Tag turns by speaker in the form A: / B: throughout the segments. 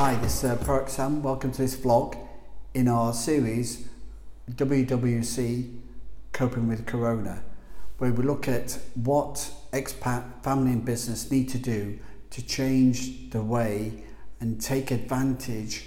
A: Hi, this is uh, Sam. Welcome to this vlog in our series WWC Coping with Corona, where we look at what expat family and business need to do to change the way and take advantage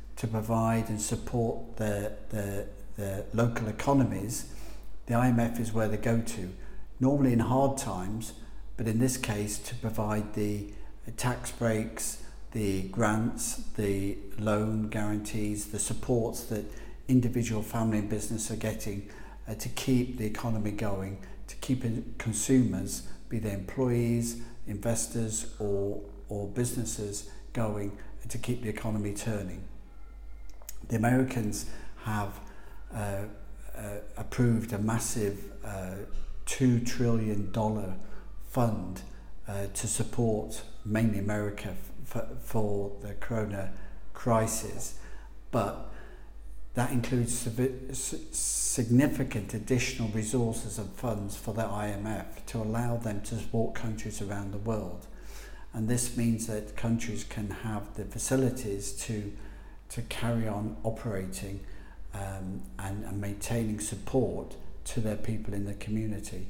A: to provide and support their, their, their local economies, the IMF is where they go to. Normally in hard times, but in this case to provide the tax breaks, the grants, the loan guarantees, the supports that individual family and business are getting uh, to keep the economy going, to keep consumers, be they employees, investors or, or businesses going uh, to keep the economy turning. The Americans have uh, uh, approved a massive uh, $2 trillion fund uh, to support mainly America for the corona crisis. But That includes significant additional resources and funds for the IMF to allow them to support countries around the world. And this means that countries can have the facilities to, to carry on operating um, and, and maintaining support to their people in the community.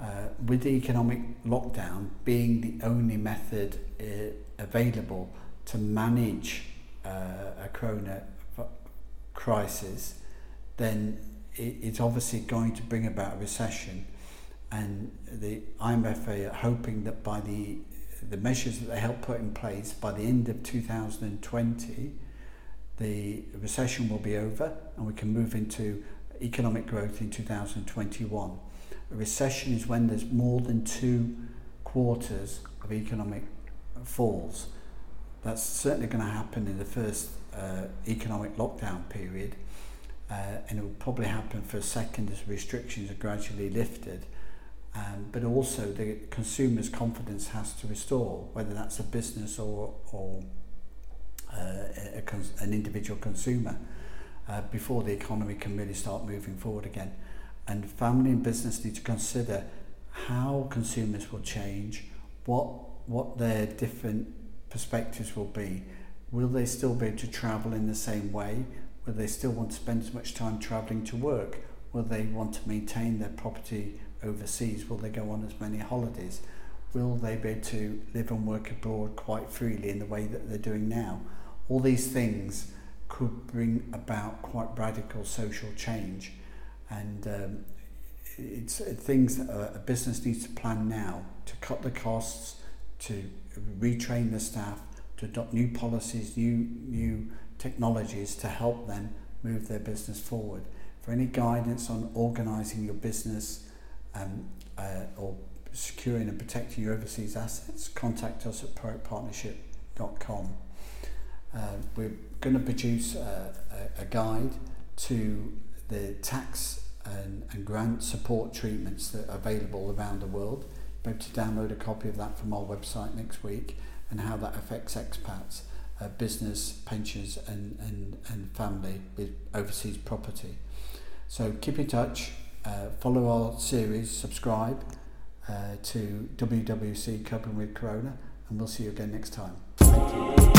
A: Uh, with the economic lockdown being the only method uh, available to manage uh, a corona crisis, then it, it's obviously going to bring about a recession. And the IMF are hoping that by the the measures that they helped put in place by the end of 2020, the recession will be over and we can move into economic growth in 2021. A recession is when there's more than two quarters of economic falls. that's certainly going to happen in the first uh, economic lockdown period, uh, and it will probably happen for a second as restrictions are gradually lifted. Um, but also the consumer's confidence has to restore, whether that's a business or, or uh, a, an individual consumer, uh, before the economy can really start moving forward again. And family and business need to consider how consumers will change, what what their different perspectives will be will they still be able to travel in the same way? Will they still want to spend as much time travelling to work? Will they want to maintain their property overseas? Will they go on as many holidays? Will they be able to live and work abroad quite freely in the way that they're doing now? All these things could bring about quite radical social change. And um, it's uh, things that a business needs to plan now to cut the costs, to retrain the staff, to adopt new policies, new, new technologies to help them move their business forward. For any guidance on organizing your business um, uh, or securing and protecting your overseas assets, contact us at productpartnership.com. Uh, we're going to produce a, a, a guide to the tax and, and grant support treatments that are available around the world be able to download a copy of that from our website next week and how that affects expats, uh, business, pensions and, and, and family with overseas property. So keep in touch, uh, follow our series, subscribe uh, to WWC Coping with Corona and we'll see you again next time. Thank you.